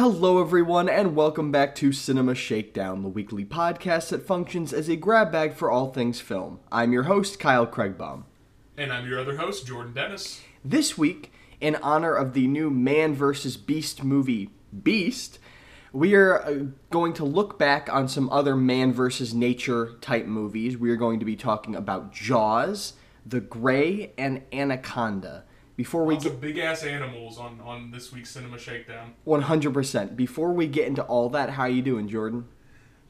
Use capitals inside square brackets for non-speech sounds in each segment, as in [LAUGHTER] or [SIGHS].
Hello, everyone, and welcome back to Cinema Shakedown, the weekly podcast that functions as a grab bag for all things film. I'm your host, Kyle Craigbaum. And I'm your other host, Jordan Dennis. This week, in honor of the new Man vs. Beast movie, Beast, we are uh, going to look back on some other man versus nature type movies. We are going to be talking about Jaws, The Grey, and Anaconda. Before we Lots get big ass animals on, on this week's Cinema Shakedown. 100%, before we get into all that, how you doing, Jordan?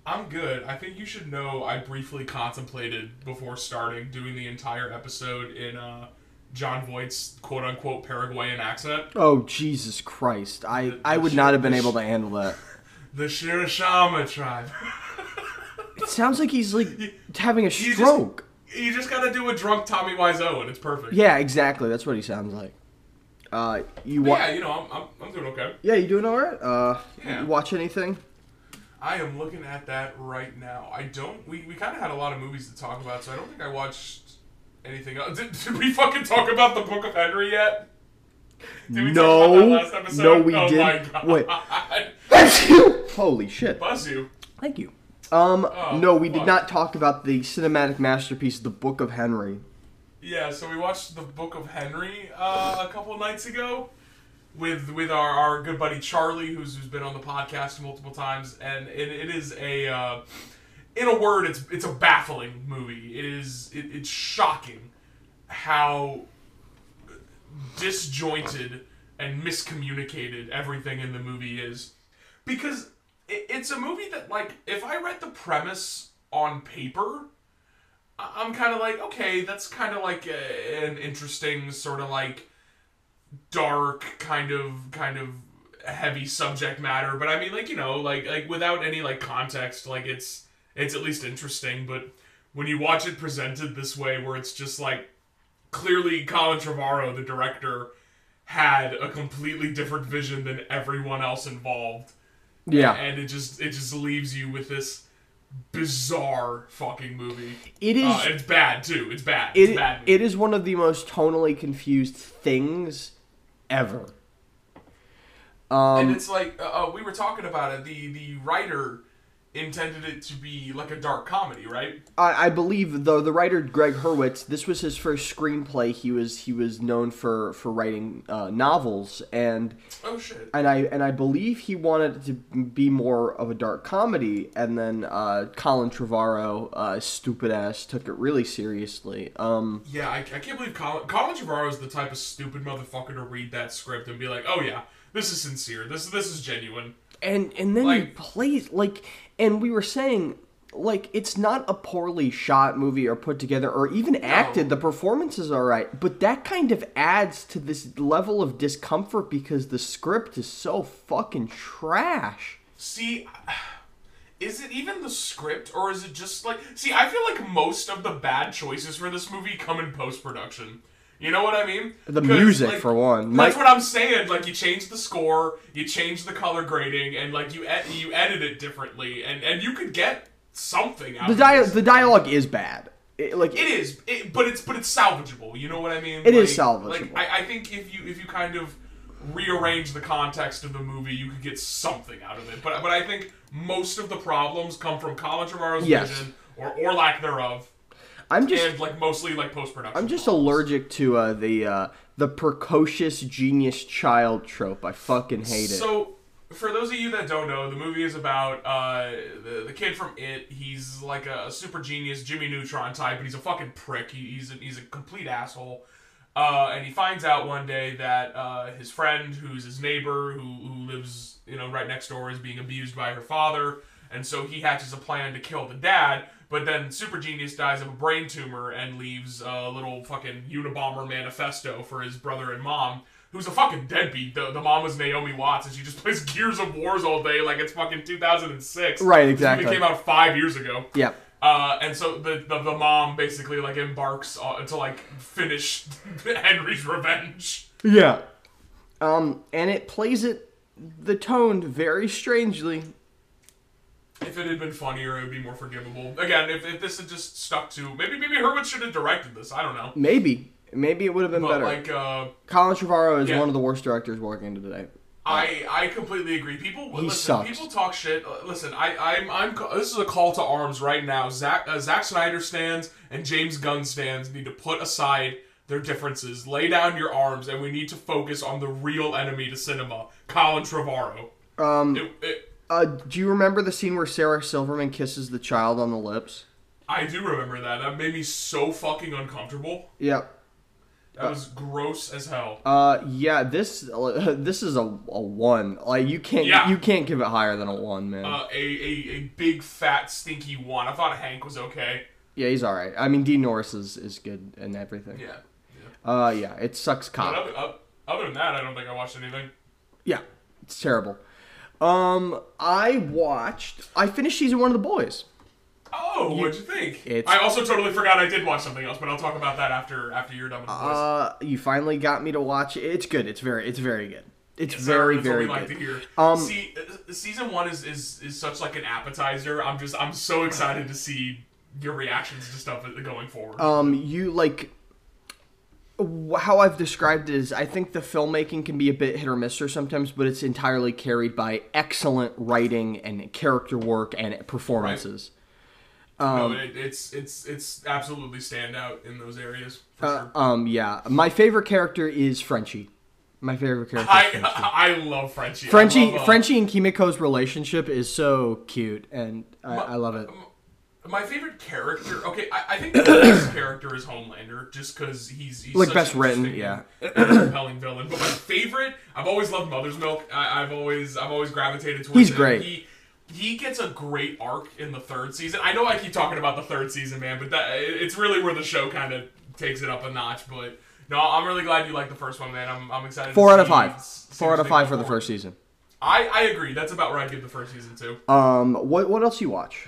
I'm good. I think you should know I briefly contemplated before starting doing the entire episode in uh, Jon Voight's quote unquote Paraguayan accent. Oh Jesus Christ! I I would not have been the able to handle that. [LAUGHS] The Shirishama tribe. It sounds like he's like [LAUGHS] having a stroke. You just gotta do a drunk Tommy Wiseau and it's perfect. Yeah, exactly. That's what he sounds like. Uh, you wa- yeah, you know, I'm, I'm, I'm doing okay. Yeah, you doing all right? Uh, Yeah. you watch anything? I am looking at that right now. I don't. We, we kind of had a lot of movies to talk about, so I don't think I watched anything else. [LAUGHS] Did, did we fucking talk about the Book of Henry yet? Did we No. talk about that last episode? No, we oh didn't. My God. Wait. Holy shit! Buzz you. Thank you. Um, Oh, no, we did not talk about the cinematic masterpiece, The Book of Henry. Yeah, so we watched the Book of Henry uh, a couple nights ago with with our, our good buddy Charlie, who's, who's been on the podcast multiple times, and it, it is a uh, in a word, it's it's a baffling movie. It is it, it's shocking how disjointed and miscommunicated everything in the movie is because it's a movie that like if I read the premise on paper. I'm kind of like, okay, that's kind of like a, an interesting sort of like dark kind of kind of heavy subject matter, but I mean like, you know, like like without any like context, like it's it's at least interesting, but when you watch it presented this way where it's just like clearly Colin Trevorrow, the director, had a completely different vision than everyone else involved Yeah, and it just it just leaves you with this bizarre fucking movie. it is. Uh, it's bad too. It's bad. It's it, a bad. Movie. it is one of the most tonally confused things ever. and Um, it's like uh, uh, we were talking about it. The the writer intended it to be like a dark comedy, right? I, I believe the the writer Gregg Hurwitz. This was his first screenplay. He was he was known for for writing uh, novels, and Oh shit. and I and I believe he wanted it to be more of a dark comedy. And then uh, Colin Trevorrow, uh, stupid ass, took it really seriously. Um, Yeah, I, I can't believe Colin Colin Trevorrow is the type of stupid motherfucker to read that script and be like, oh yeah, this is sincere. This this is genuine. and and then he Like- plays like, and we were saying. Like it's not a poorly shot movie or put together or even acted. The performances are right but that kind of adds to this level of discomfort because the script is so fucking trash. See, [SIGHS] is it even the script or is it just like? See, I feel like most of the bad choices for this movie come in post production. You know what I mean? The music, like, for one. That's Mike- what I'm saying. Like you change the score, you change the color grading, and like you ed- you edit it differently, and and you could get something out The of dia- the dialogue is bad. It, like It is, it, but it's but it's salvageable. You know what I mean? It It is is salvageable. Like I, I think if you if you kind of rearrange the context of the movie, you could get something out of it. But but I think most of the problems come from Colin Trevorrow's Yes. vision or or lack thereof, I'm just and like mostly like post production. I'm just allergic to uh, the uh, the precocious genius child trope. I fucking hate it. So, for those of you that don't know, the movie is about uh, the, the kid from It. He's like a super genius Jimmy Neutron type, but he's a fucking prick. He, he's, a, he's a complete asshole. Uh, and he finds out one day that uh, his friend, who's his neighbor, who, who lives you know right next door, is being abused by her father. And so he hatches a plan to kill the dad. But then Super Genius dies of a brain tumor and leaves a little fucking Unabomber manifesto for his brother and mom, who's a fucking deadbeat. The, the mom was Naomi Watts, and she just [LAUGHS] plays Gears of Wars all day like it's fucking 2006. Right, exactly. came out five years ago. Yep. Uh, and so the, the the mom basically like embarks on, to like finish [LAUGHS] Henry's revenge. Yeah. Um, and it plays it the tone very strangely. If it had been funnier, it would be more forgivable. Again, if, if this had just stuck to maybe maybe Hurwitz should have directed this. I don't know. Maybe. Maybe it would have been But better. like uh, Colin Trevorrow is Yeah. one of the worst directors working today. I I completely agree. People He listen. sucks. People talk shit. Uh, Listen, I I'm I'm. This is a call to arms right now. Zack uh, Zack Snyder stands and James Gunn stands need to put aside their differences, lay down your arms, and we need to focus on the real enemy to cinema, Colin Trevorrow. Um, It, it, uh, do you remember the scene where Sarah Silverman kisses the child on the lips? I do remember that. That made me so fucking uncomfortable. Yep. That was gross as hell. Uh, yeah. This [LAUGHS] this is a, a one. Like you can't Yeah. you can't give it higher than a one, man. Uh, a, a a big fat stinky one. I thought Hank was okay. yeah, he's all right. I mean, Dean Norris is, is good and everything. Yeah. Uh, yeah. It sucks But other, uh, other than that, I don't think I watched anything. Yeah, it's terrible. Um, I watched. I finished season one of The Boys. Oh, what'd you think? It's- I also totally forgot I did watch something else, but I'll talk about that after after you're done with the voice. Uh, you finally got me to watch it. It's good. It's very. It's very good. It's very that's very we good. like to hear. Um, see, uh, season one is, is is such like an appetizer. I'm just I'm so excited to see your reactions to stuff going forward. Um, you like how I've described it is I think the filmmaking can be a bit hit or miss or sometimes, but it's entirely carried by excellent writing and character work and performances. no, it, it's it's it's absolutely standout in those areas for Uh, sure. um, yeah, my favorite character is Frenchie. My favorite character. I is Frenchie. [LAUGHS] I love Frenchie. Frenchie, love, uh, Frenchie and Kimiko's relationship is so cute, and I, I love it. My favorite character. Okay, I, I think the best [COUGHS] character is Homelander, just because he's, he's Like such best an written, interesting yeah. [COUGHS] and compelling villain. But my favorite, I've always loved Mother's Milk. I, I've always I've always gravitated towards. He's him. great. He he gets a great arc in the third season. I know I keep talking about the third season, man, but that it's really where the show kind of takes it up a notch. But no, I'm really glad you like the first one, man. I'm, I'm excited. Four out of five. Four out of five for the first season. I, I agree. That's about where I give the first season too. Um, what what else you watch?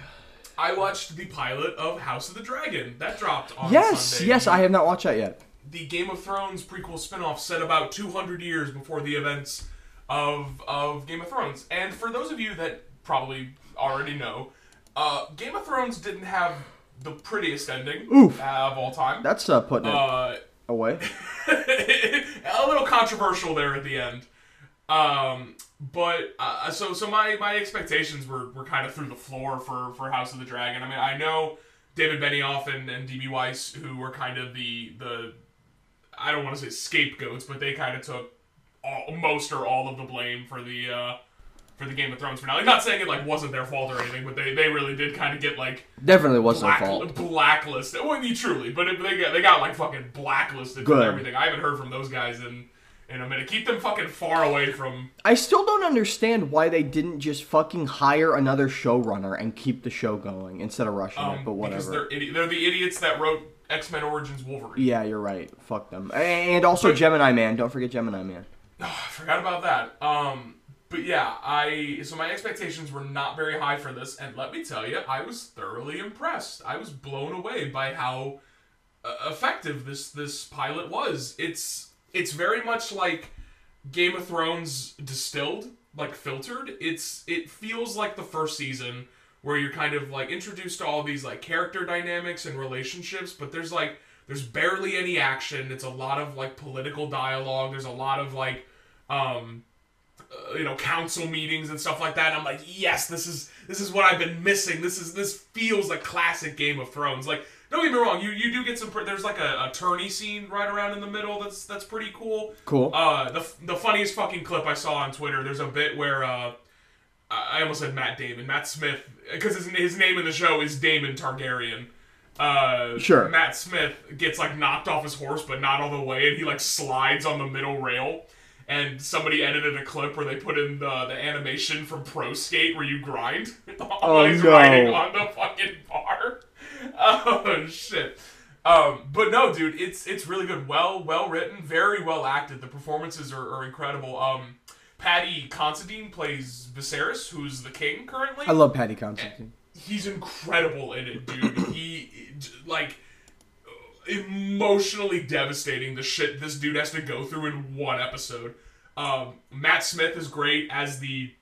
I watched the pilot of House of the Dragon that dropped on Yes, Sunday. yes, I have not watched that yet. the Game of Thrones prequel spin-off set about 200 years before the events of of Game of Thrones. And for those of you that probably already know, uh, Game of Thrones didn't have the prettiest ending Oof. of all time. That's uh, putting it Uh, away. [LAUGHS] a little controversial there at the end. Um, but uh, so so my my expectations were, were kind of through the floor for for House of the Dragon. I mean, I know David Benioff and, and DB Weiss, who were kind of the the I don't want to say scapegoats, but they kind of took all, most or all of the blame for the uh, for the Game of Thrones finale. Not saying it like wasn't their fault or anything, but they, they really did kind of get like Definitely wasn't their black, fault. blacklisted. Well, you truly, but it, they got they got like fucking blacklisted Good. from everything. I haven't heard from those guys in in a minute. Keep them fucking far away from. I still don't understand why they didn't just fucking hire another showrunner and keep the show going instead of rushing Um, it. But whatever. because they're idi- they're the idiots that wrote X Men Origins Wolverine. Yeah, you're right. Fuck them. And also But- Gemini Man. Don't forget Gemini Man. Oh, [SIGHS] I forgot about that. Um, but yeah, I so my expectations were not very high for this, and let me tell you, I was thoroughly impressed. I was blown away by how uh, effective this this pilot was. It's it's very much like Game of Thrones distilled, like filtered. It's it feels like the first season where you're kind of like introduced to all these like character dynamics and relationships, but there's like there's barely any action. It's a lot of like political dialogue. There's a lot of like um uh, you know council meetings and stuff like that and i'm like yes this is this is what i've been missing this is this feels like classic game of thrones like don't get me wrong you you do get some there's like a a tourney scene right around in the middle that's that's pretty cool Cool. uh the, the funniest fucking clip i saw on twitter there's a bit where uh i almost said matt damon matt smith because his, his name in the show is daemon targaryen uh Sure. matt smith gets like knocked off his horse but not all the way and he like slides on the middle rail and somebody edited a clip where they put in the, the animation from Pro Skate where you grind [LAUGHS] Oh, he's no. riding on the fucking bar. [LAUGHS] Oh shit. Um, but no, dude, it's it's really good. Well, well written, very well acted. The performances are, are incredible. Um, Paddy Considine plays Viserys, who's the king currently. I love Paddy Considine. he's incredible in it, dude. [CLEARS THROAT] he like emotionally devastating the shit this dude has to go through in one episode. Um, Matt Smith is great as the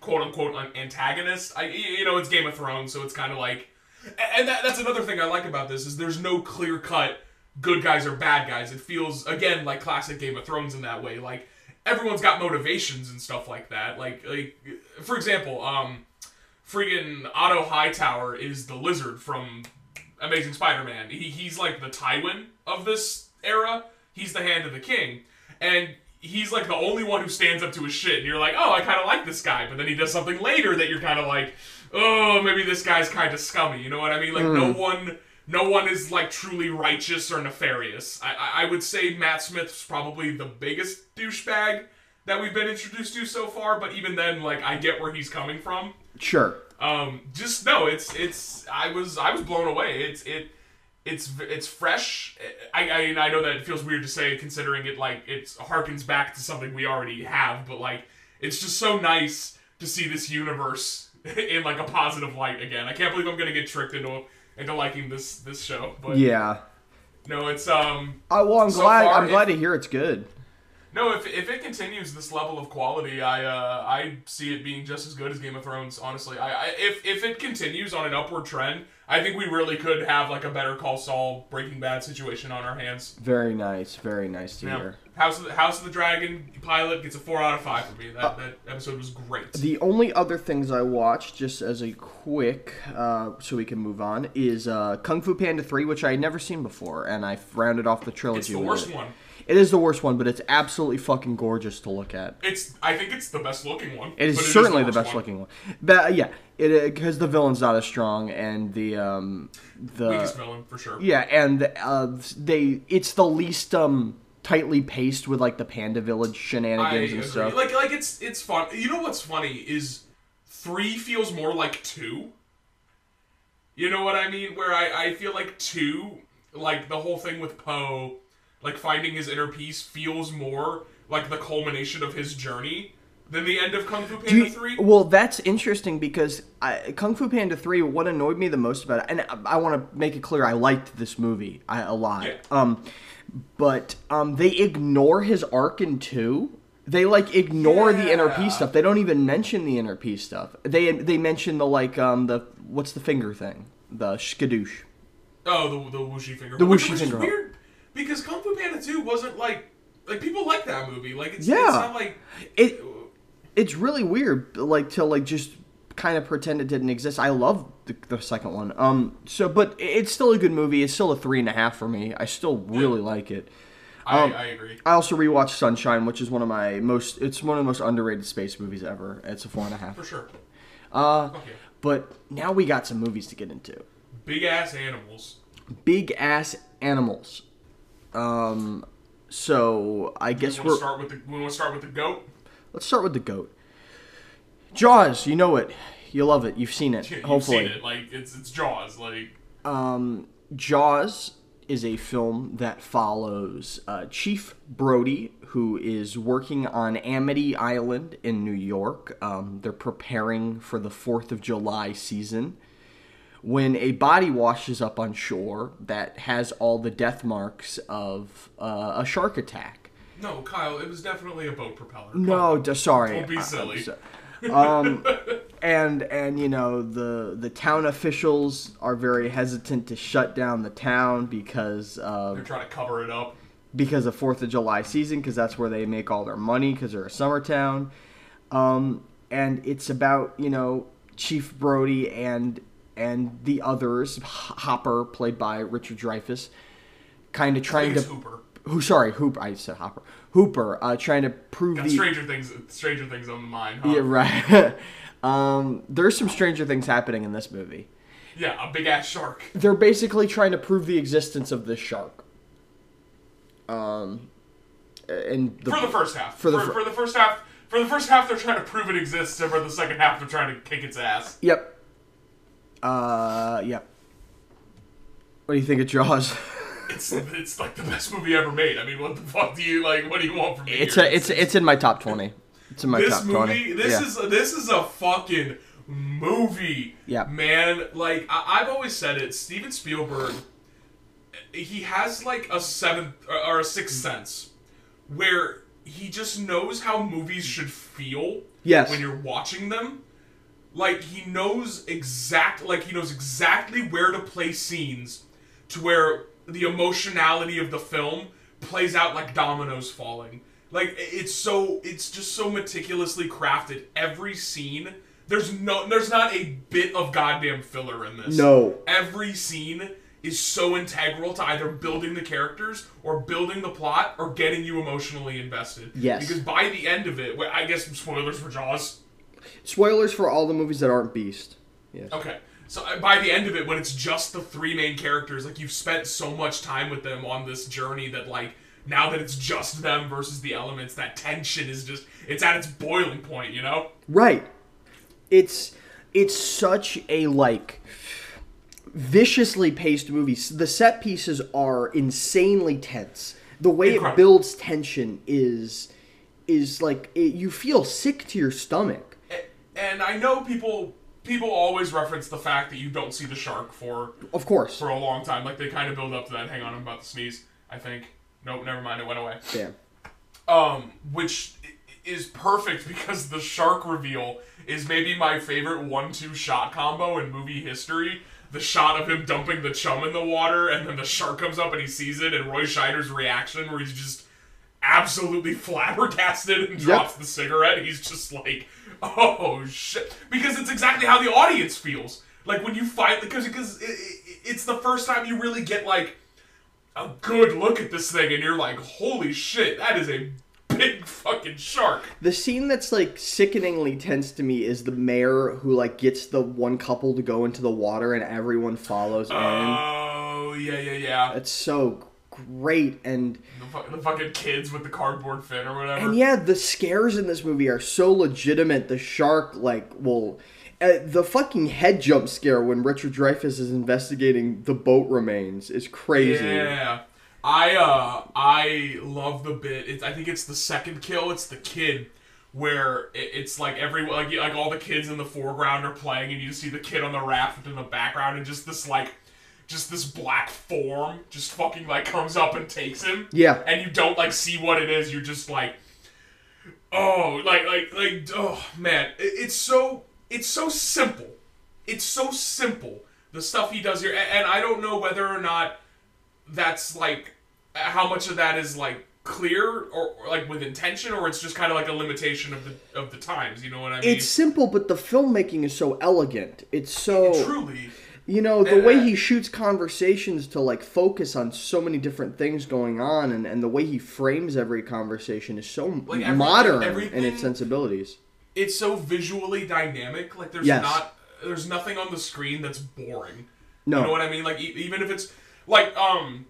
quote unquote antagonist. I you know it's Game of Thrones, so it's kind of like, and that, that's another thing I like about this is there's no clear cut good guys or bad guys. It feels again like classic Game of Thrones in that way. Like everyone's got motivations and stuff like that. Like like for example, um, friggin' Otto Hightower is the lizard from Amazing Spider-Man. He, he's like the Tywin of this era. He's the hand of the king, and he's like the only one who stands up to his shit. And you're like, oh, I kind of like this guy, but then he does something later that you're kind of like, oh, maybe this guy's kind of scummy. You know what I mean? Like no one. No one is like truly righteous or nefarious. I, I, I would say Matt Smith's probably the biggest douchebag that we've been introduced to so far, but even then, like I get where he's coming from. Sure. Um, just no, it's it's I was I was blown away. It's it it's it's fresh. I I, I know that it feels weird to say considering it like it harkens back to something we already have, but like it's just so nice to see this universe [LAUGHS] in like a positive light again. I can't believe I'm gonna get tricked into into liking this this show, but Yeah. no, it's um Uh, well, I'm So glad. far, I'm glad to hear it's good. No, if, if it continues this level of quality, I uh, I see it being just as good as Game of Thrones. Honestly, I, I if if it continues on an upward trend, I think we really could have like a Better Call Saul, Breaking Bad situation on our hands. Very nice. Very nice to Yeah. hear. House of the House of the Dragon pilot gets a four out of five for me. That that episode was great. The only other things I watched, just as a quick, uh, so we can move on, is uh, Kung Fu Panda 3, which I had never seen before, and I rounded off the trilogy. it's the with worst it. one. It is the worst one, but it's absolutely fucking gorgeous to look at. It's I think it's the best looking one. It is certainly the, worst best one. looking one. But uh, yeah, it because the villain's not as strong, and the um, the Weakest villain for sure. yeah, and uh, they it's the least um tightly paced with like the Panda Village I shenanigans agree. and stuff. Like like it's it's fun. You know what's funny is three feels more like two. You know what I mean? Where I, I feel like two, like the whole thing with Po, like finding his inner peace feels more like the culmination of his journey than the end of Kung Fu Panda you- three. Well, that's interesting because I, Kung Fu Panda 3, what annoyed me the most about it, and I, I want to make it clear, I liked this movie I, a lot. Yeah. Um, but um, they ignore his arc in 2. They like ignore the inner peace stuff. They don't even mention the inner peace stuff. They they mention the like um the what's the finger thing, the skadoosh. Oh, the the Wuxi finger. The which, finger because Kung Fu Panda two wasn't like like people like that movie. Like it's, Yeah. it's not like It it's really weird like to like just kind of pretend it didn't exist i love the, the second one um so but it's still a good movie it's still a three and a half for me i still really like it I, Um, I agree. i also rewatched sunshine which is one of my most it's one of the most underrated space movies ever it's a four and a half For sure. uh Okay. but now we got some movies to get into Big ass animals. big ass animals um so i guess we're start with the we want to start with the goat. let's start with the goat jaws you know it you love it you've seen it [LAUGHS] You've hopefully seen it. Like it's it's Jaws. Like um, Jaws is a film that follows uh, Chief Brody, who is working on Amity Island in New York. Um, they're preparing for the 4th of July season. When a body washes up on shore that has all the death marks of uh, a shark attack. no, Kyle. It was definitely a boat propeller. No, d- sorry. Don't be silly. so- um, [LAUGHS] and and you know the the town officials are very hesitant to shut down the town because of They're trying to cover it up. because of Fourth of July season because that's where they make all their money because they're a summer town. Um, and it's about you know Chief Brody and and the others, Hopper played by Richard Dreyfuss, kind of trying to Hooper. who sorry Hooper I said Hopper Hooper uh, trying to prove Got the Stranger Things. Stranger Things on the mind. Huh? yeah right. [LAUGHS] um, there's some stranger things happening in this movie. Yeah, a big ass shark. They're basically trying to prove the existence of this shark. Um, and the, for the first half. for For the fir- for, the first half. For the first half, they're trying to prove it exists, and for the second half, they're trying to kick its ass. Yep. Uh, yep. What do you think of Jaws? It's it's like the best movie ever made. I mean, what the fuck do you like? What do you want from me? it's here? a, it's it's in my top twenty. It's in my this top movie. twenty. This yeah. is this is a fucking movie. Yeah. Man, like I- I've always said it, Steven Spielberg he has like a seventh or a sixth sense where he just knows how movies should feel Yes. when you're watching them. Like he knows exact like he knows exactly where to play scenes to where the emotionality of the film plays out like dominoes falling. Like it's so it's just so meticulously crafted. Every scene there's no there's not a bit of goddamn filler in this. No. Every scene is so integral to either building the characters or building the plot or getting you emotionally invested. Yes. Because by the end of it, I guess spoilers for Jaws. Spoilers for all the movies that aren't Beast. Yes. Okay. So uh, by the end of it, when it's just the three main characters, like you've spent so much time with them on this journey that like now that it's just them versus the elements, that tension is just it's at its boiling point, you know? Right. It's it's such a like viciously paced movie. The set pieces are insanely tense. The way it builds tension is is like it, you feel sick to your stomach. And I know people people always reference the fact that you don't see the shark for Of course. for a long time. Like they kind of build up to that. Hang on, I'm about to sneeze. I think. Nope, never mind. It went away. Yeah. um, which is perfect because the shark reveal is maybe my favorite one-two shot combo in movie history. The shot of him dumping the chum in the water, and then the shark comes up and he sees it, and Roy Scheider's reaction, where he's just absolutely [LAUGHS] flabbergasted and drops the cigarette. He's just like, "Oh shit!" Because it's exactly how the audience feels. Like when you fight, because because it, it, it's the first time you really get like a good look at this thing and you're like, holy shit, that is a big fucking shark. The scene that's like sickeningly tense to me is the mayor who like gets the one couple to go into the water and everyone follows in. Oh, yeah, yeah, yeah. It's so great and The, fu- the fucking kids with the cardboard fin or whatever. And yeah, the scares in this movie are so legitimate. The shark, like, well, uh, the fucking head jump scare when Richard Dreyfuss is investigating the boat remains is crazy. Yeah. I uh I love the bit. It's I think it's the second kill. It's the kid where it, it's like every like like all the kids in the foreground are playing, and you see the kid on the raft in the background, and just this like just this black form just fucking like comes up and takes him. Yeah. And you don't like see what it is. You're just like, oh, like like like oh man, It- it's so it's so simple. It's so simple the stuff he does here, and I don't know whether or not that's like how much of that is like clear or, or, like with intention or it's just kind of like a limitation of the of the times you know what i mean It's simple, but the filmmaking is so elegant. It's so truly you know the way he shoots conversations to like focus on so many different things going on, and, and the way he frames every conversation is so Like, modern in its sensibilities. it's so visually dynamic like there's Yes. not there's nothing on the screen that's boring No. you know what i mean like e- even if it's like um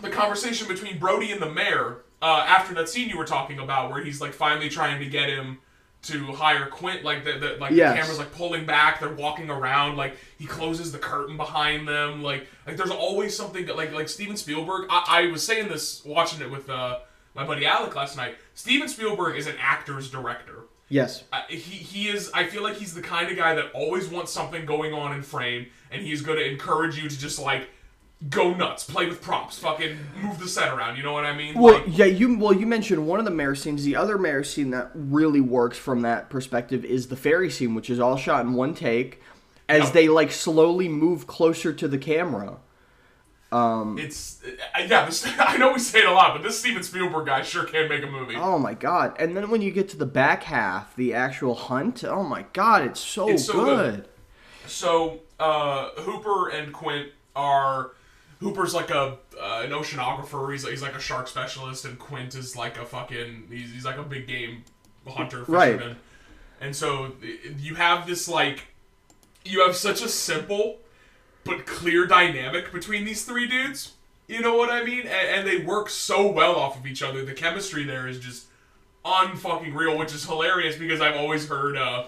the conversation between brody and the mayor uh, after that scene you were talking about where he's like finally trying to get him to hire Quint, like the, the like Yes. the camera's like pulling back, they're walking around, like he closes the curtain behind them, like like there's always something that, like like Steven Spielberg. I, I was saying this watching it with uh, my buddy Alec last night. Steven Spielberg is an actor's director. Yes. Uh, he he is. I feel like he's the kind of guy that always wants something going on in frame, and he's going to encourage you to just like go nuts, play with props, fucking move the set around. You know what I mean? Well, Like, yeah, you well you mentioned one of the mayor scenes. The other mayor scene that really works from that perspective is the ferry scene, which is all shot in one take, as Yep. they like slowly move closer to the camera. Um, it's uh, yeah. This, [LAUGHS] I know we say it a lot, but this Steven Spielberg guy sure can make a movie. Oh my god! And then when you get to the back half, the actual hunt, oh my god, it's so, It's so good. good. So uh, Hooper and Quint are Hooper's like a uh, an oceanographer. He's he's like a shark specialist, and Quint is like a fucking he's, he's like a big game hunter Right. And so you have this like you have such a simple but clear dynamic between these three dudes. You know what I mean? And, and they work so well off of each other. The chemistry there is just unfucking real, which is hilarious because I've always heard uh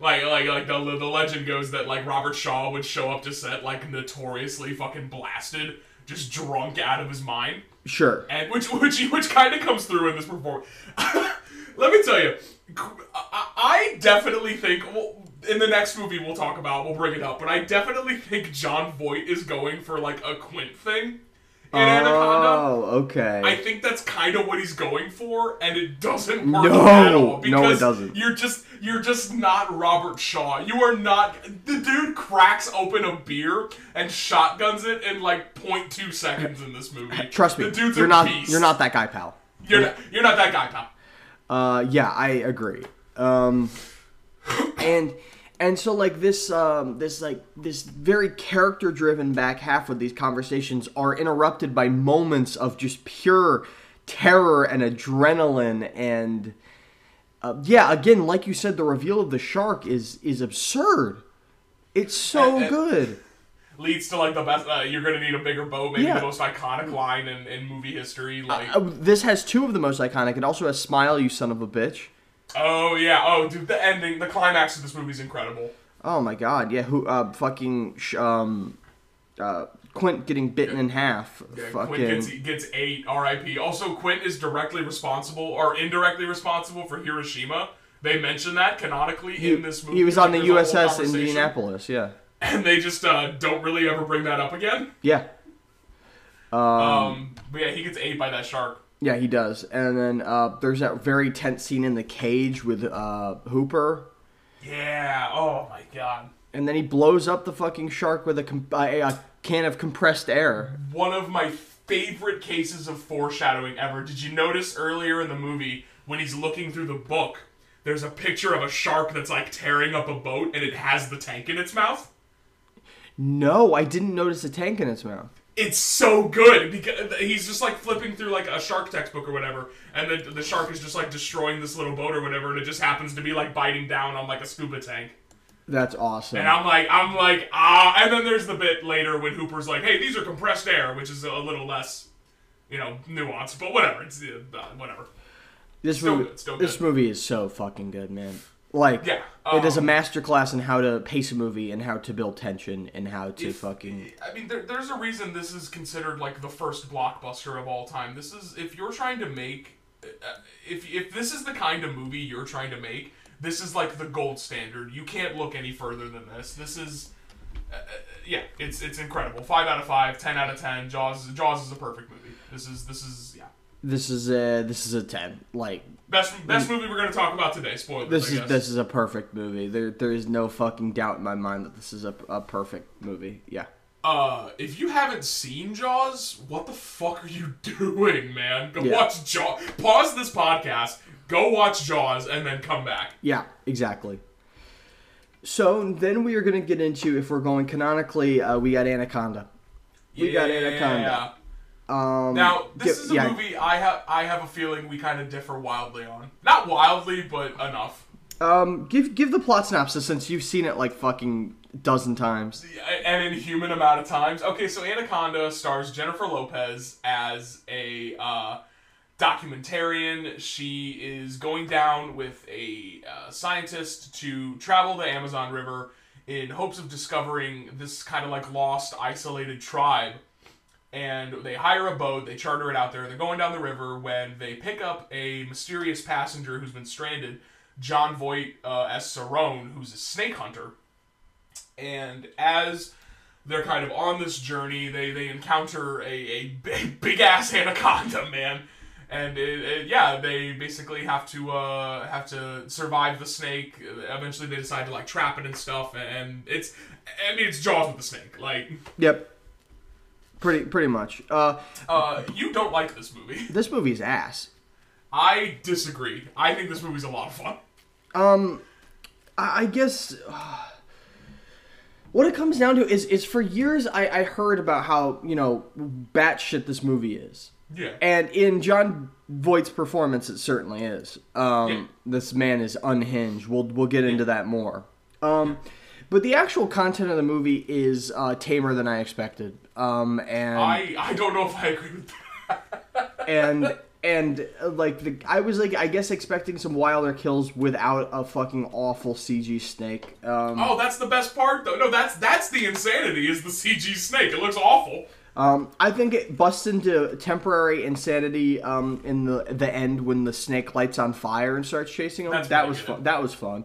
like like like the the legend goes that like Robert Shaw would show up to set like notoriously fucking blasted, just drunk out of his mind, Sure. and which which which kind of comes through in this performance. [LAUGHS] Let me tell you, I, I definitely think well, in the next movie we'll talk about, we'll bring it up, but I definitely think Jon Voight is going for like a Quint thing in Anaconda. Oh, okay. I think that's kind of what he's going for, and it doesn't work No. at all. No, it doesn't. You're just you're just not Robert Shaw. You are not. The dude cracks open a beer and shotguns it in like 0.2 seconds in this movie. [LAUGHS] Trust me, the dude's you're a not beast. you're not that guy, pal. You're not. You're not that guy, pal. Uh, yeah, I agree. Um, [LAUGHS] and and so like this um this like this very character driven back half of these conversations are interrupted by moments of just pure terror and adrenaline and uh, yeah again like you said the reveal of the shark is is absurd it's so And- and- good Leads to like the best. Uh, you're gonna need a bigger boat. Maybe Yeah. the most iconic line in, in movie history. Like, Uh, this has two of the most iconic it also has smile you son of a bitch oh yeah, oh dude, the ending, the climax of this movie is incredible. Oh my god, yeah, who uh fucking sh- um uh Quint getting bitten in half. Yeah, fucking Quint gets, gets eight. R.I.P. Also, Quint is directly responsible or indirectly responsible for Hiroshima. They mention that canonically he, in this movie. he was on the Like, USS Indianapolis, yeah. and they just uh, don't really ever bring that up again. Yeah. Um, but yeah, he gets ate by that shark. Yeah, he does. And then uh there's that very tense scene in the cage with uh Hooper Yeah. Oh my god. and then he blows up the fucking shark with a, com- a, a can of compressed air. One of my favorite cases of foreshadowing ever. Did you notice earlier in the movie when he's looking through the book? There's a picture of a shark that's like tearing up a boat and it has the tank in its mouth. No, I didn't notice a tank in its mouth. It's so good because he's just like flipping through like a shark textbook or whatever, and the the shark is just like destroying this little boat or whatever, and it just happens to be like biting down on like a scuba tank. That's awesome. And I'm like, I'm like, ah. And then there's the bit later when Hooper's like, hey, these are compressed air, which is a little less, you know, nuanced, but whatever. It's uh, whatever. this still movie good, this movie is so fucking good, man. Like Yeah, it is a um, masterclass in how to pace a movie and how to build tension and how to If- fucking I mean, there, there's a reason this is considered like the first blockbuster of all time. This is if you're trying to make, uh, if if this is the kind of movie you're trying to make, this is like the gold standard. You can't look any further than this. This is, uh, uh, yeah, it's it's incredible. Five out of five, ten out of ten. Jaws Jaws is a perfect movie. This is this is yeah. this is a this is a 10. Like Best best movie we're gonna talk about today. Spoilers. Mm. this is this is a perfect movie. There there is no fucking doubt in my mind that this is a, a perfect movie. Yeah. Uh, if you haven't seen Jaws, what the fuck are you [LAUGHS] doing, man? Go Yeah. watch Jaws. Pause this podcast. Go watch Jaws and then come back. Yeah, exactly. So then we are going to get into if we're going canonically, uh, we got Anaconda. We got Anaconda. Um, Now, this is a yeah, movie I have. I have a feeling we kind of differ wildly on. Not wildly, but enough. Um, give give the plot synopsis since you've seen it like fucking dozen times. an inhuman amount of times. Okay, so Anaconda stars Jennifer Lopez as a uh, documentarian. She is going down with a uh, scientist to travel the Amazon River in hopes of discovering this kind of like lost, isolated tribe. And they hire a boat, they charter it out there, they're going down the river when they pick up a mysterious passenger who's been stranded, Jon Voight uh, as Serone, who's a snake hunter. And as they're kind of on this journey, they, they encounter a, a big, big ass anaconda, man. And it, it- yeah, they basically have to uh, have to survive the snake. Eventually, they decide to like trap it and stuff. And it's, I mean, it's Jaws with the snake. Like, Yep. Pretty pretty much. Uh, uh, you don't like this movie. [LAUGHS] this movie's ass. I disagree. I think this movie's a lot of fun. Um, I, I guess uh, [SIGHS] what it comes down to is is for years I, I heard about how you know batshit this movie is. Yeah. And in Jon Voight's performance, it certainly is. Um, Yeah. This man is unhinged. We'll we'll get into that more. Um, but the actual content of the movie is uh, tamer than I expected. Um, and I I don't know if I agree with that. and [LAUGHS] and uh, like the I was like I guess expecting some wilder kills without a fucking awful CG snake. Um, Oh, that's the best part, though. No, that's that's the insanity. Is the CG snake? It looks awful. Um, I think it busts into temporary insanity um, in the the end when the snake lights on fire and starts chasing him. That's that was fun. That was fun.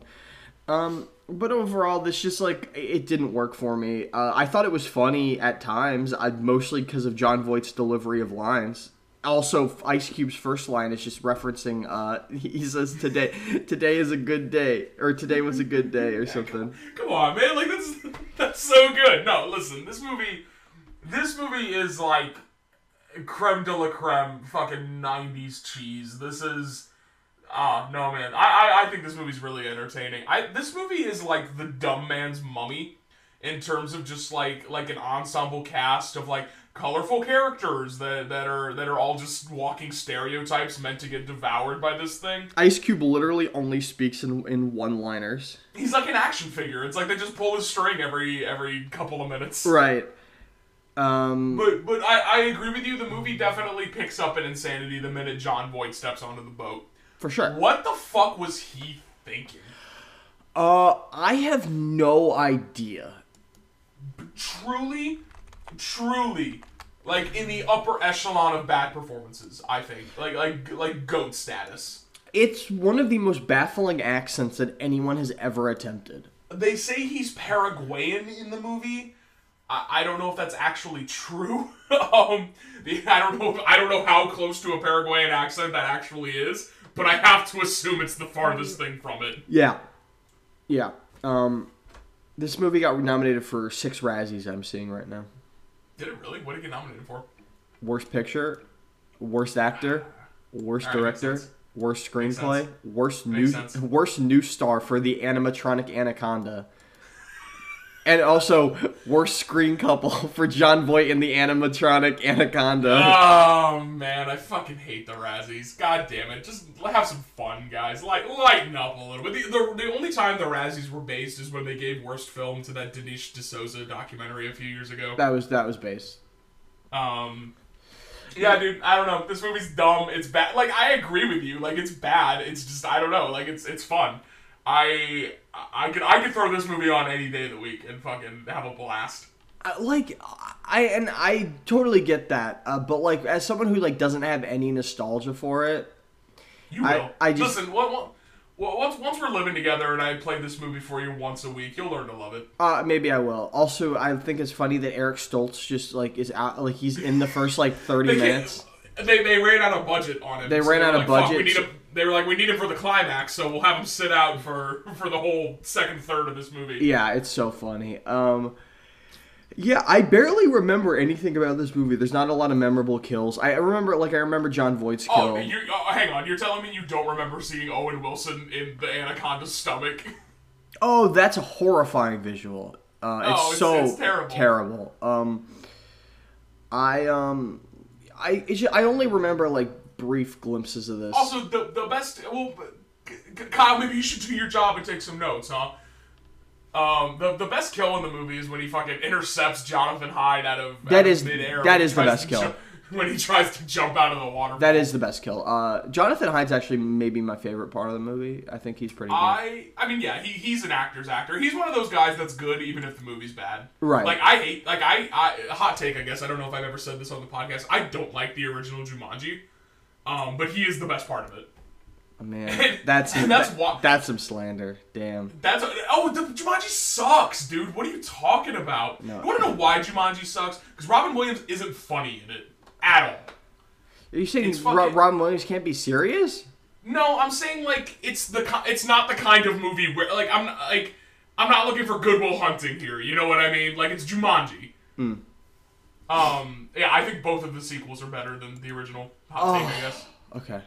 Um, but overall, this just like it didn't work for me. Uh, I thought it was funny at times, I, mostly because of Jon Voight's delivery of lines. Also, Ice Cube's first line is just referencing. Uh, [LAUGHS] he says, "Today, today is a good day," or "Today was a good day," or something. Come on, man! Like that's [LAUGHS] that's so good. No, listen, this movie, this movie is like creme de la creme, fucking '90s cheese. This is, ah, no, man. I, I I think this movie's really entertaining. I this movie is like the dumb man's mummy in terms of just like like an ensemble cast of like colorful characters that that are that are all just walking stereotypes meant to get devoured by this thing. Ice Cube literally only speaks in in one-liners. He's like an action figure. It's like they just pull his string every every couple of minutes. Right. Um. But but I, I agree with you. The movie definitely picks up in insanity the minute Jon Voight steps onto the boat. For sure. What the fuck was he thinking? Uh, I have no idea. Truly, truly, like in the upper echelon of bad performances. I think like like like goat status. It's one of the most baffling accents that anyone has ever attempted. They say he's Paraguayan in the movie. I, I don't know if that's actually true. [LAUGHS] um, the, I don't know. If, I don't know how close to a Paraguayan accent that actually is, but I have to assume it's the farthest thing from it. Yeah. Yeah. Um, this movie got nominated for six Razzies. I'm seeing right now. Did it really? What did it get nominated for? Worst picture, worst actor, [SIGHS] worst right, director, worst screenplay, worst new worst new star for the animatronic Anaconda. And also worst screen couple [LAUGHS] for Jon Voight and the animatronic Anaconda. Oh man, I fucking hate the Razzies. God damn it. Just have some fun, guys. Like lighten up a little bit. The, the, the only time the Razzies were based is when they gave worst film to that Dinesh D'Souza documentary a few years ago. That was that was base. Um yeah, dude, I don't know. This movie's dumb. It's bad. Like I agree with you. Like it's bad. It's just I don't know. Like it's it's fun. I I could I could throw this movie on any day of the week and fucking have a blast. Like I and I totally get that, uh, but like as someone who like doesn't have any nostalgia for it, You I- will. I just- listen. What, what, well, once once we're living together and I play this movie for you once a week, you'll learn to love it. uh, maybe I will. Also, I think it's funny that Eric Stoltz just like is out, like he's in the first like thirty They, minutes. they, they ran out of budget on it. They so ran out of like, "Fuck, budget, We need so- a, they were like, we need him for the climax, so we'll have him sit out for [LAUGHS] for the whole second third of this movie. Yeah, it's so funny. Um, yeah, I barely remember anything about this movie. There's not a lot of memorable kills. I remember like I remember Jon Voight's kill. Oh, oh, hang on. You're telling me you don't remember seeing Owen Wilson in the anaconda's stomach? Oh, that's a horrifying visual. Uh, it's, Oh, it's- so it's terrible. terrible. Um, I um, I it's ju- I only remember like brief glimpses of this. Also, the the best. Well, Kyle, maybe you should do your job and take some notes, huh? Um, the the best kill in the movie is when he fucking intercepts Jonathan Hyde out of That out of midair that is the best kill. ju- when he tries to jump out of the water. that is the best kill. Uh, Jonathan Hyde's actually maybe my favorite part of the movie. I think he's pretty good. I I mean yeah he, he's an actor's actor. He's one of those guys that's good even if the movie's bad. Right. Like I hate like I, I hot take I guess I don't know if I've ever said this on the podcast. I don't like the original Jumanji. Um, but he is the best part of it. Oh, man, [LAUGHS] that's And [LAUGHS] that's that- why- that's some slander. Damn. That's oh the Jumanji sucks, dude. What are you talking about? No. You want to know why Jumanji sucks? Because Robin Williams isn't funny in it at all. Are you saying Ro- Robin Williams can't be serious? No, I'm saying like it's the it's not the kind of movie where like I'm like I'm not looking for Goodwill Hunting here. You know what I mean? Like it's Jumanji. Hmm. Um, yeah, I think both of the sequels are better than the original. Hot take, I guess. Okay,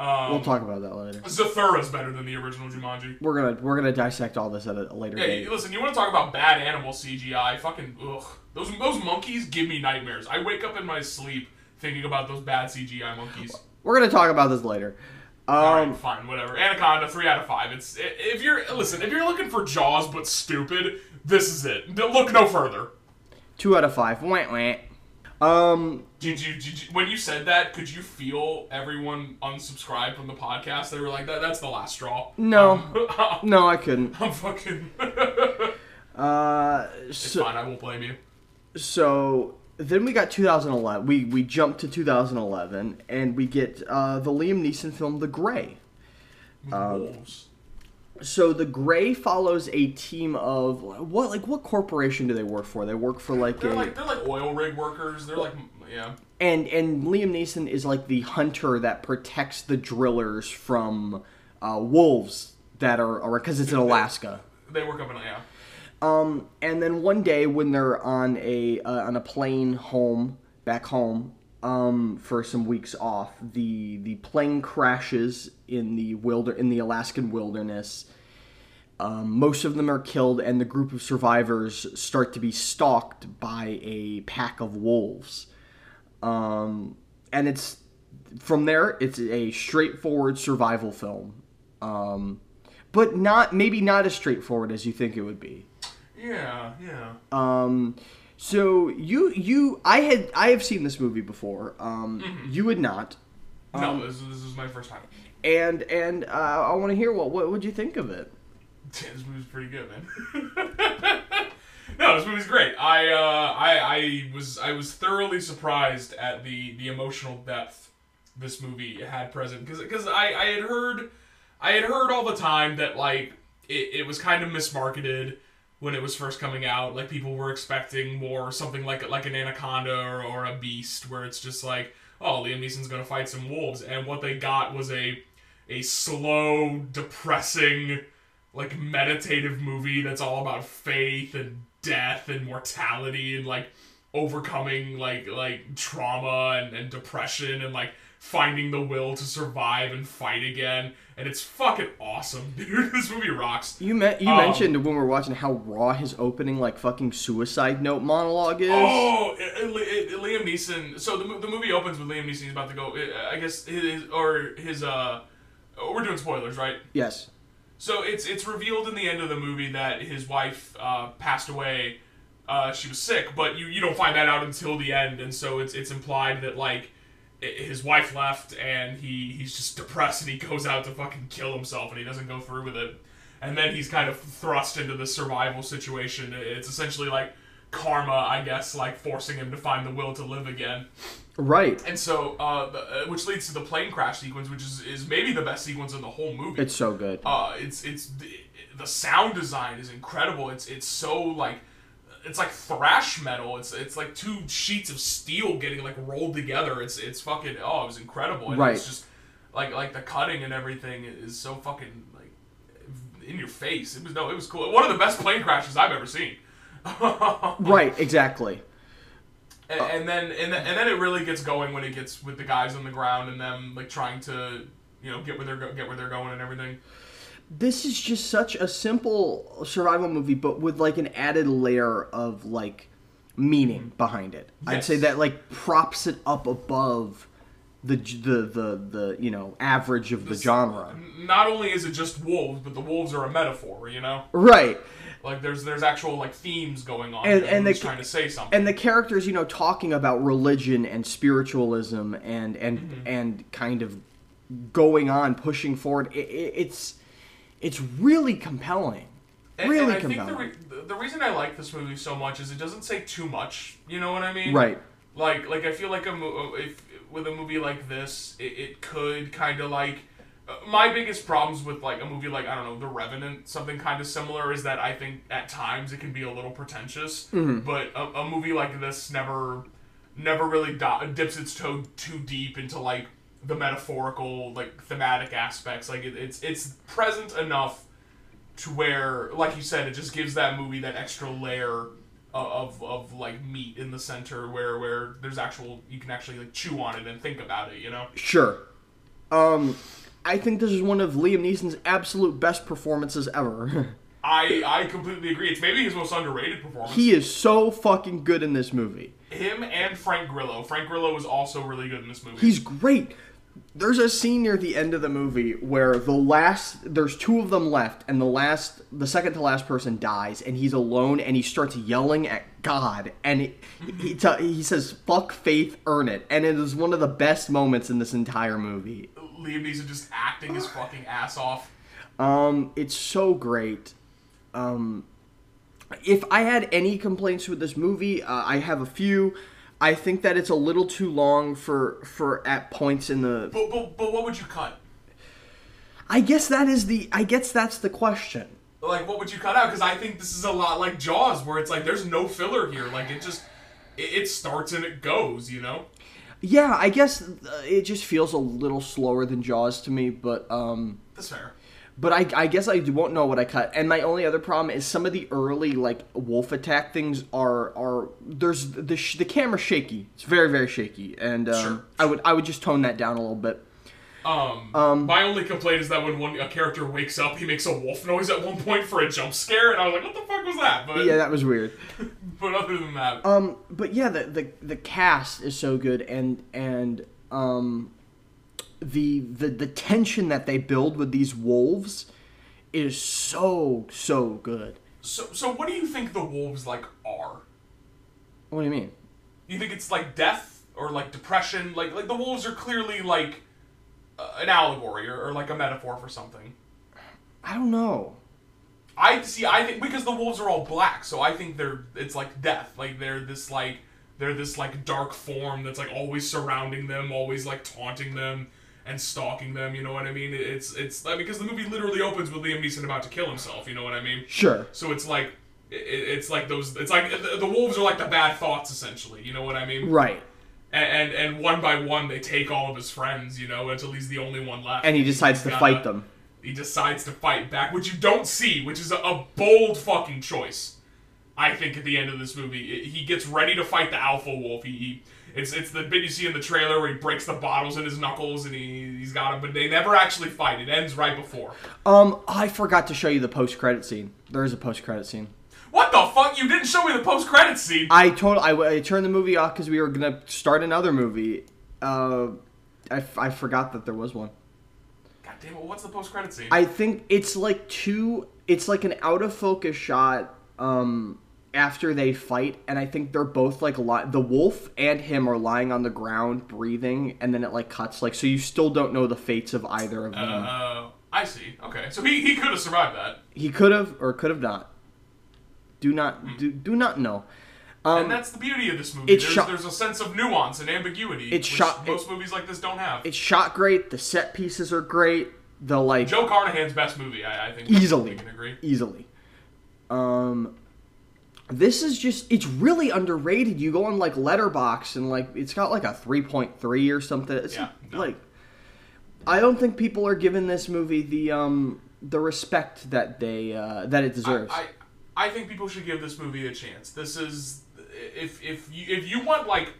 Um, we'll talk about that later. Zathura's better than the original Jumanji. We're gonna we're gonna dissect all this at a later Yeah, date. listen, you want to talk about bad animal CGI? Fucking ugh. Those those monkeys give me nightmares. I wake up in my sleep thinking about those bad CGI monkeys. We're gonna talk about this later. Um, Alright, fine, whatever. Anaconda, three out of five. It's if you're listen, if you're looking for Jaws but stupid, this is it. Look no further. Two out of five. Wah, wah. Um, Did you, did you when you said that? Could you feel everyone unsubscribe from the podcast? They were like, "That that's the last straw." no, [LAUGHS] no, I couldn't. [LAUGHS] I'm fucking. [LAUGHS] Uh, it's so, fine. I won't blame you. so then we got 2011. We we jumped to 2011, and we get uh, the Liam Neeson film The Grey. Wolves. So the Grey follows a team of what like what corporation do they work for? They work for like They're a like they're like oil rig workers. They're like yeah. and and Liam Neeson is like the hunter that protects the drillers from uh, wolves that are because it's in Alaska. They work up in yeah. Um, and then one day when they're on a uh, on a plane home back home um, for some weeks off, the the plane crashes in the wilder in the Alaskan wilderness. Um, most of them are killed, and the group of survivors start to be stalked by a pack of wolves. Um, and it's from there, it's a straightforward survival film, um, but not maybe not as straightforward as you think it would be. Yeah, yeah. Um, so you you I had I have seen this movie before. Um, you had not, no, this, this is my first time. and and uh, I want to hear what what would you think of it? [LAUGHS] this movie's pretty good, man. [LAUGHS] no, this movie's great. I uh, I I was I was thoroughly surprised at the the emotional depth this movie had present because because I I had heard I had heard all the time that like it, it was kind of mismarketed when it was first coming out. Like people were expecting more something like like an anaconda or, or a beast, where it's just like, oh, Liam Neeson's gonna fight some wolves, and what they got was a a slow, depressing, like meditative movie that's all about faith and death and mortality and like overcoming like like trauma and, and depression and like finding the will to survive and fight again and it's fucking awesome [LAUGHS] dude this movie rocks You me- you Um, mentioned when we were watching how raw his opening like fucking suicide note monologue is. Oh, it, it, it- Liam Neeson. So the, the movie opens with Liam Neeson. He's about to go. I guess his or his uh. We're doing spoilers, right? Yes. So it's it's revealed in the end of the movie that his wife uh, passed away. Uh, she was sick, but you, you don't find that out until the end, and so it's it's implied that like his wife left and he he's just depressed and he goes out to fucking kill himself and he doesn't go through with it, and then he's kind of thrust into the survival situation. It's essentially like karma, I guess, like forcing him to find the will to live again. Right. And so, uh, the, uh, which leads to the plane crash sequence, which is, is maybe the best sequence in the whole movie. It's so good. Uh, it's it's the, the sound design is incredible. It's it's so like it's like thrash metal. It's it's like two sheets of steel getting like rolled together. It's it's fucking oh, it was incredible. And Right. It's just like like the cutting and everything is so fucking like in your face. It was no, it was cool. One of the best plane crashes I've ever seen. [LAUGHS] right. Exactly. And, and then and, then- and then it really gets going when it gets with the guys on the ground and them like trying to you know get where they're go- get where they're going and everything. This is just such a simple survival movie, but with like an added layer of like meaning behind it. I'd say that like props it up above the the the the you know average of the genre. Not only is it just wolves, but the wolves are a metaphor. You know, Right. like there's there's actual like themes going on And- and, the- trying to say something. and the characters you know talking about religion and spiritualism and and Mm-hmm. and kind of going on pushing forward it, it, it's it's really compelling And- really and I think compelling the, re- the reason I like this movie so much is it doesn't say too much. You know what I mean? right Like like I feel like a mo- if with a movie like this, it, it could kind of like. uh, My biggest problems with like a movie like I don't know The Revenant, something kind of similar, is that I think at times it can be a little pretentious. But a, a movie like this never, never really do- dips its toe too deep into like the metaphorical, like thematic aspects. Like it, it's it's present enough to where, like you said, it just gives that movie that extra layer of, of, of like meat in the center where where there's actual you can actually like chew on it and think about it. You know. sure um i think this is one of liam neeson's absolute best performances ever [LAUGHS] I I completely agree. It's maybe his most underrated performance. he is so fucking good in this movie Him and Frank Grillo. Frank Grillo was also really good in this movie. He's great. There's a scene near the end of the movie where the last there's two of them left and the last the second to last person dies and he's alone and he starts yelling at God and it, he t- he says fuck faith earn it and it is one of the best moments in this entire movie. Liam Neeson just acting his fucking ass off. Um it's so great. Um if I had any complaints with this movie, uh, I have a few. I think that it's a little too long for for at points in the But, but but what would you cut? I guess that is the. I guess that's the question. Like, what would you cut out? Because I think this is a lot like Jaws, where it's like there's no filler here. Like, it just it, it starts and it goes. You know. Yeah, I guess uh, it just feels a little slower than Jaws to me, but um, That's fair. But I, I guess I won't know what I cut. And my only other problem is some of the early like wolf attack things are are there's the sh- the camera shaky. It's very very shaky, and um, Sure, I would I would just tone that down a little bit. Um, my only complaint is that when one a character wakes up, he makes a wolf noise at one point for a jump scare, and I was like, "What the fuck was that?" But Yeah, that was weird. [LAUGHS] but other than that, Um, but yeah, the, the the cast is so good, and and um, the the the tension that they build with these wolves is so so good. so so what do you think the wolves like are? What do you mean? You think it's like death or like depression? Like like the wolves are clearly like uh, an allegory or, or like a metaphor for something. I don't know. I see. I think because the wolves are all black, so I think they're it's like death. Like they're this like they're this like dark form that's like always surrounding them, always like taunting them and stalking them. You know what I mean? It's it's like, because the movie literally opens with Liam Neeson about to kill himself. You know what I mean? Sure. So it's like it, it's like those. It's like the, the wolves are like the bad thoughts essentially. You know what I mean? Right. And, and and one by one they take all of his friends. You know until he's the only one left. And he decides to gotta- fight them. he decides to fight back, which you don't see, which is a, a bold fucking choice. I think at the end of this movie, he gets ready to fight the alpha wolf. He, he it's it's the bit you see in the trailer where he breaks the bottles in his knuckles and he he's got him, but they never actually fight. It ends right before. Um, I forgot to show you the post credit scene. There is a post credit scene. What the fuck? You didn't show me the post credit scene. I told I, I turned the movie off because we were gonna start another movie. Uh, I, I forgot that there was one. God damn it! What's the post credit scene? I think it's like two. It's like an out of focus shot. Um, after they fight, and I think they're both like li- the wolf and him are lying on the ground breathing, and then it like cuts like so you still don't know the fates of either of them. uh, I see. Okay, so he, he could have survived that, he could have or could have not. Do not do, do not know. Um, and that's the beauty of this movie. it's There's, shot- there's a sense of nuance and ambiguity, It's which shot- most movies like this don't have. it's shot great. The set pieces are great. The like Joe Carnahan's best movie, I, I think. easily can agree. easily um this is just it's really underrated you go on like letterboxd and like it's got like a 3.3 or something it's Yeah, no. like i don't think people are giving this movie the um the respect that they uh that it deserves I, I, I think people should give this movie a chance. This is if if you if you want like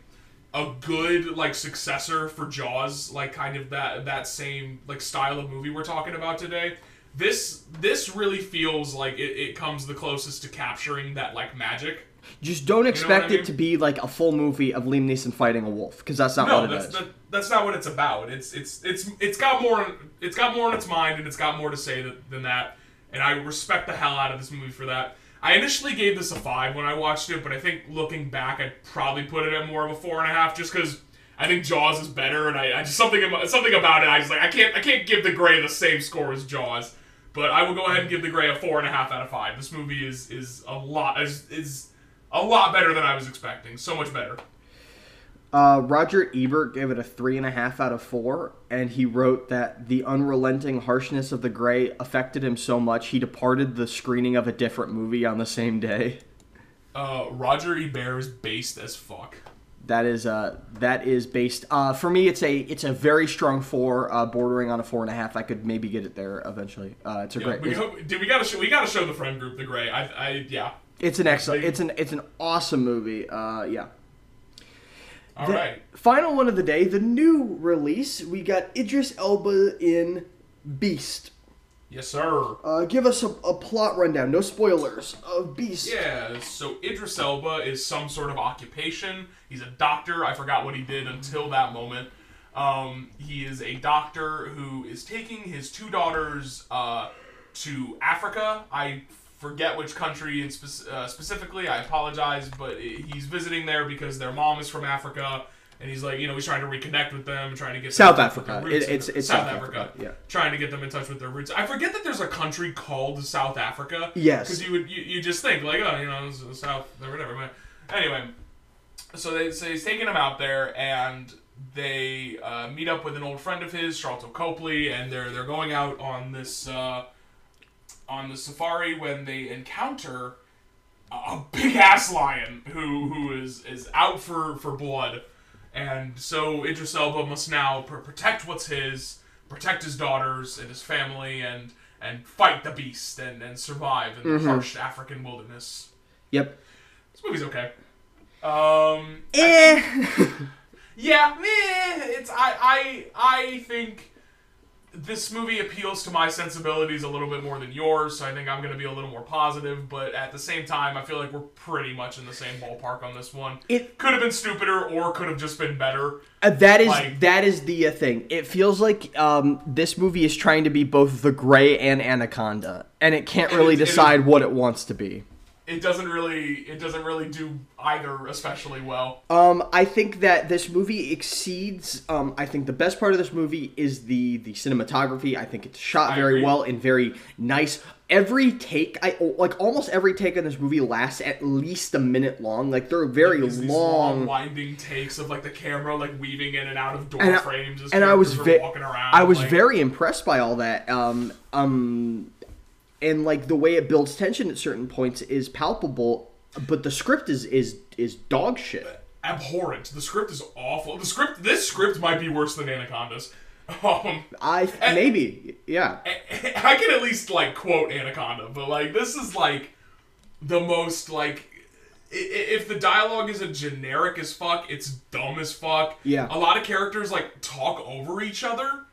a good like successor for Jaws, like kind of that that same like style of movie we're talking about today. This this really feels like it, it comes the closest to capturing that like magic. just don't expect I mean? it to be like a full movie of liam neeson fighting a wolf because that's not No, what it that's is that, that's not what it's about. It's it's it's it's got more it's got more in its mind and it's got more to say that, than that. And I respect the hell out of this movie for that. I initially gave this a five when I watched it, but I think looking back, I'd probably put it at more of a four and a half, just because I think Jaws is better, and I, I just something about something about it. I just like I can't I can't give The Grey the same score as Jaws, but I will go ahead and give The Grey a four and a half out of five. This movie is is a lot is is a lot better than I was expecting. So much better. Uh, Roger Ebert gave it a three and a half out of four, and he wrote that the unrelenting harshness of the grey affected him so much he departed the screening of a different movie on the same day. Uh, Roger Ebert is based as fuck. That is uh, that is based. Uh, for me, it's a it's a very strong four, uh, bordering on a four and a half. I could maybe get it there eventually. Uh, it's a Yeah, great. we, dude, we gotta show we gotta show the friend group the grey. I, I yeah. it's an excellent. It's an it's an awesome movie. Uh, yeah. All right. Final one of the day, the new release. We got Idris Elba in Beast. Yes, sir. Uh, give us a, a plot rundown, no spoilers, of Beast. Yeah. So Idris Elba is some sort of occupation. He's a doctor. I forgot what he did until that moment. Um, he is a doctor who is taking his two daughters uh, to Africa. I forget which country in spec- uh, specifically. I apologize, but he's visiting there because their mom is from Africa, and he's like, you know, he's trying to reconnect with them, trying to get South in touch with their Africa. It- it's- it's South, South Africa. Africa, yeah. Trying to get them in touch with their roots. I forget that there's a country called South Africa. Yes. Because you would you, you just think like, oh, you know, South or whatever. But anyway, so they so he's taking him out there, and they uh, meet up with an old friend of his, Sharlto Copley, and they're they're going out on this uh, on the safari when they encounter a- a big ass lion who who is is out for for blood, and so Idris Elba must now pr- protect what's his, protect his daughters and his family, and and fight the beast and and survive in the harsh African wilderness. Yep. This movie's okay. Um, Eh. [LAUGHS] yeah, meh, it's I I I think this movie appeals to my sensibilities a little bit more than yours, so I think I'm gonna be a little more positive. But at the same time, I feel like we're pretty much in the same ballpark on this one. It- could have been stupider or could have just been better. Uh, that is Like- that is the uh, thing. It feels like um, this movie is trying to be both The Grey and Anaconda, and it can't It really it is- decide what it wants to be. It doesn't really it doesn't really do either especially well. Um, I think that this movie exceeds. Um, I think the best part of this movie is the the cinematography. I think it's shot I very agree. well and very nice. Every take, I like almost every take in this movie lasts at least a minute long. Like they're very these long, long. winding takes of like the camera like weaving in and out of door and I, frames as and I was ve- walking around. I was like- very impressed by all that. Um, um, and like the way it builds tension at certain points is palpable, but the script is is is dog shit. abhorrent. The script is awful. The script, this script might be worse than Anaconda's. [LAUGHS] Um, I maybe yeah. [LAUGHS] I can at least like quote Anaconda, but like this is like the most like if the dialogue isn't generic as fuck, it's dumb as fuck. Yeah. A lot of characters like talk over each other.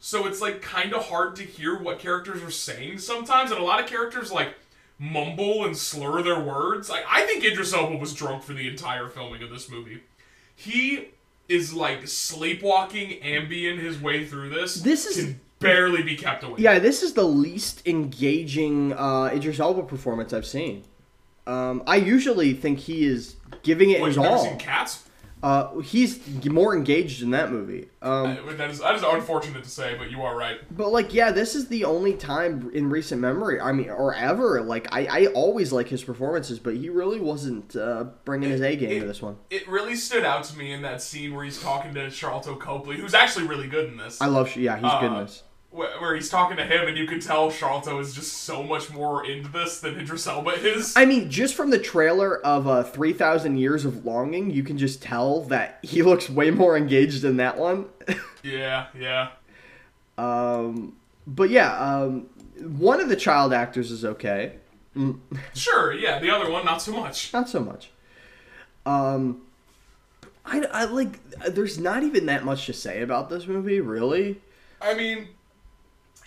So it's like kind of hard to hear what characters are saying sometimes, and a lot of characters like mumble and slur their words. Like I think Idris Elba was drunk for the entire filming of this movie. He is like sleepwalking, ambient his way through this. This is- can barely be kept awake. Yeah, this is the least engaging uh, Idris Elba performance I've seen. Um, I usually think he is giving it What, his all. Cats? Uh, he's more engaged in that movie. Um, Uh, that is that is unfortunate to say, but you are right. but like, yeah, this is the only time in recent memory, I mean, or ever. Like, I, I always like his performances, but he really wasn't uh, bringing his A game to this one. It really stood out to me in that scene where he's talking to Sharlto Copley, who's actually really good in this. I love, yeah, he's good in Uh, this. Wh- where he's talking to him, and you can tell Sharlto is just so much more into this than Idris Elba is. I mean, just from the trailer of uh, 3,000 Years of Longing, you can just tell that he [LAUGHS] looks way more engaged in that one. [LAUGHS] yeah, yeah. Um, but yeah, um, one of the child actors is okay. [LAUGHS] Sure, yeah. The other one, not so much. Not so much. Um, I, I like. There's not even that much to say about this movie, really. I mean,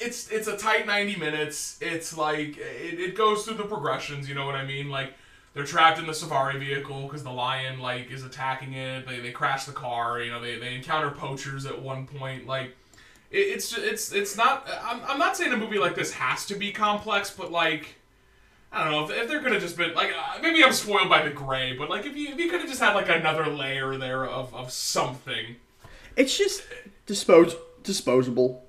it's it's a tight 90 minutes. It's like it, it goes through the progressions, you know what I mean? Like they're trapped in the safari vehicle because the lion like is attacking it. They, they crash the car. You know they, they encounter poachers at one point. Like it, it's it's it's not. I'm, I'm not saying a movie like this has to be complex, but like. I don't know if, if could have just been like uh, maybe I'm spoiled by the grey, but like if you if you could have just had like another layer there of, of something, It's just disposable.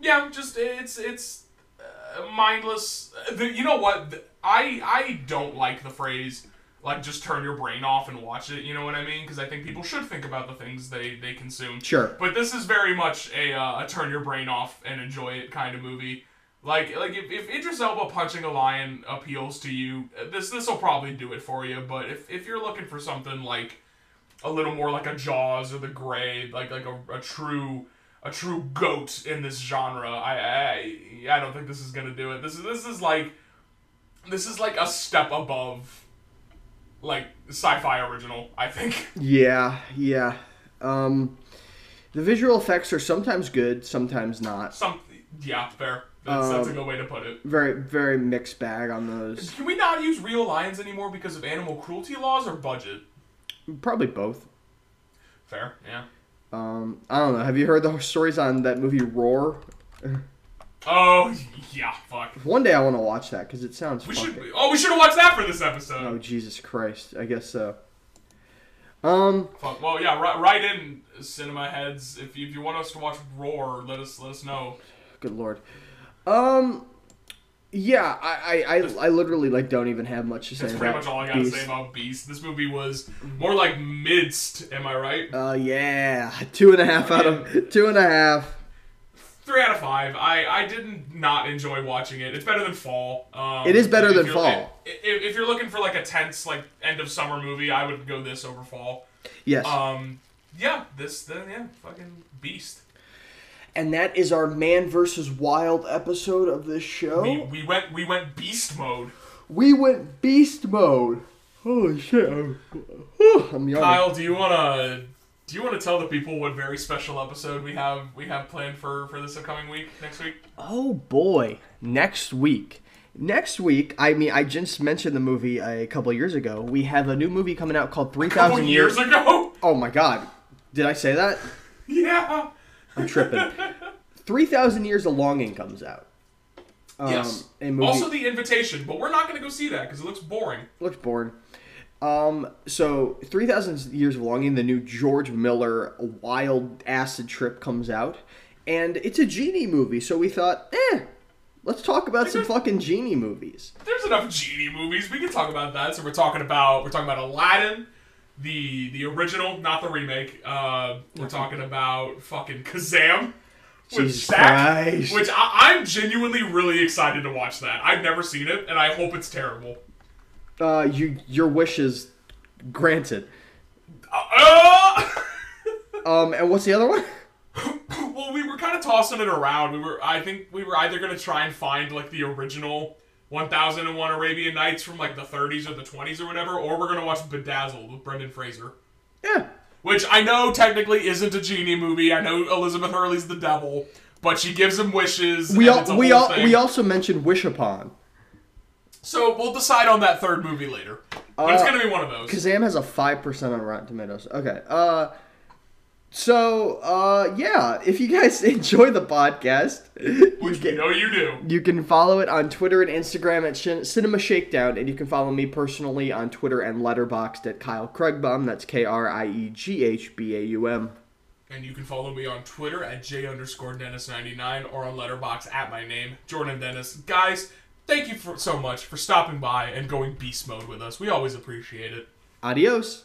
Yeah, just it's it's uh, mindless. The, you know what? I I don't like the phrase like just turn your brain off and watch it. You know what I mean? Because I think people should think about the things they they consume. Sure. But this is very much a uh, a turn your brain off and enjoy it kind of movie. Like like if, if Idris Elba punching a lion appeals to you, uh, this this will probably do it for you. But if if you're looking for something like a little more like a Jaws or The Grey, like like a, a true a true goat in this genre. I, I I don't think this is gonna do it. This is this is like this is like a step above like Syfy original. I think. Yeah, yeah. Um, the visual effects are sometimes good, sometimes not. Some yeah, fair. That's, that's a Um, good way to put it. Very, very mixed bag on those. Can we not use real lions anymore because of animal cruelty laws or budget? Probably both. Fair, yeah. Um, I don't know. Have you heard the stories on that movie Roar? Oh yeah, fuck. One day I want to watch that because it sounds. We fucking- should. Oh, we should have watched that for this episode. Oh Jesus Christ! I guess so. Um, Fuck. Well, yeah. Ri- write in cinema heads if you, if you want us to watch Roar. Let us let us know. good lord. Um, Yeah, I, I, I, I literally like don't even have much to say That's pretty about much all I gotta Beast. say about Beast. This movie was more like midst, am I right? Uh, yeah, two and a half out of two and a half. Three out of five. I, I didn't not enjoy watching it. It's better than Fall. Um, It is better than Fall. If, if you're looking for like a tense like end of summer movie, I would go this over Fall. Yes, Um, yeah, this then yeah, fucking Beast. And that is our man versus wild episode of this show. We, we went we went Beast mode. We went beast mode. Holy shit! I'm, whew, I'm yawning. Kyle, do you wanna do you wanna tell the people what very special episode we have we have planned for for this upcoming week next week? Oh boy, next week. Next week, I mean, I just mentioned the movie a couple years ago. We have a new movie coming out called Three Thousand years Years. ago. Oh my god, did I say that? [LAUGHS] Yeah. I'm tripping. Three Thousand Years of Longing comes out. Um, yes. Also, the invitation, but we're not gonna go see that because it looks boring. looks boring. Um, so Three Thousand Years of Longing, the new George Miller wild acid trip comes out, and it's a genie movie. So we thought, eh, let's talk about some fucking genie movies. There's enough genie movies. We can talk about that. So we're talking about we're talking about Aladdin, the the original, not the remake. Uh, we're talking about fucking Kazam. with Jesus Christ. Which I, I'm genuinely really excited to watch that. I've never seen it, and I hope it's terrible. Uh, you your wish is granted. Uh, [LAUGHS] Um, and what's the other one? [LAUGHS] well, we were kind of tossing it around. We were, I think, we were either gonna try and find like the original 1001 Arabian Nights from like the 30s or the 20s or whatever, or we're gonna watch Bedazzled with Brendan Fraser. Yeah. Which I know technically isn't a genie movie. I know Elizabeth Hurley's the devil, but she gives him wishes. We all it's we all thing. we also mentioned Wish Upon. So we'll decide on that third movie later. But it's Uh, gonna be one of those. Kazam has a five percent on Rotten Tomatoes. Okay. Uh, so uh, yeah, if you guys [LAUGHS] enjoy the podcast, you Which we can know you do. you can follow it on Twitter and Instagram at Shin- Cinema Shakedown, and you can follow me personally on Twitter and Letterboxd at Kyle Krieghbaum. That's K R I E G H B A U M. And you can follow me on Twitter at J underscore Dennis99 or on Letterboxd at my name, Jordan Dennis. Guys, thank you for so much for stopping by and going beast mode with us. We always appreciate it. Adios.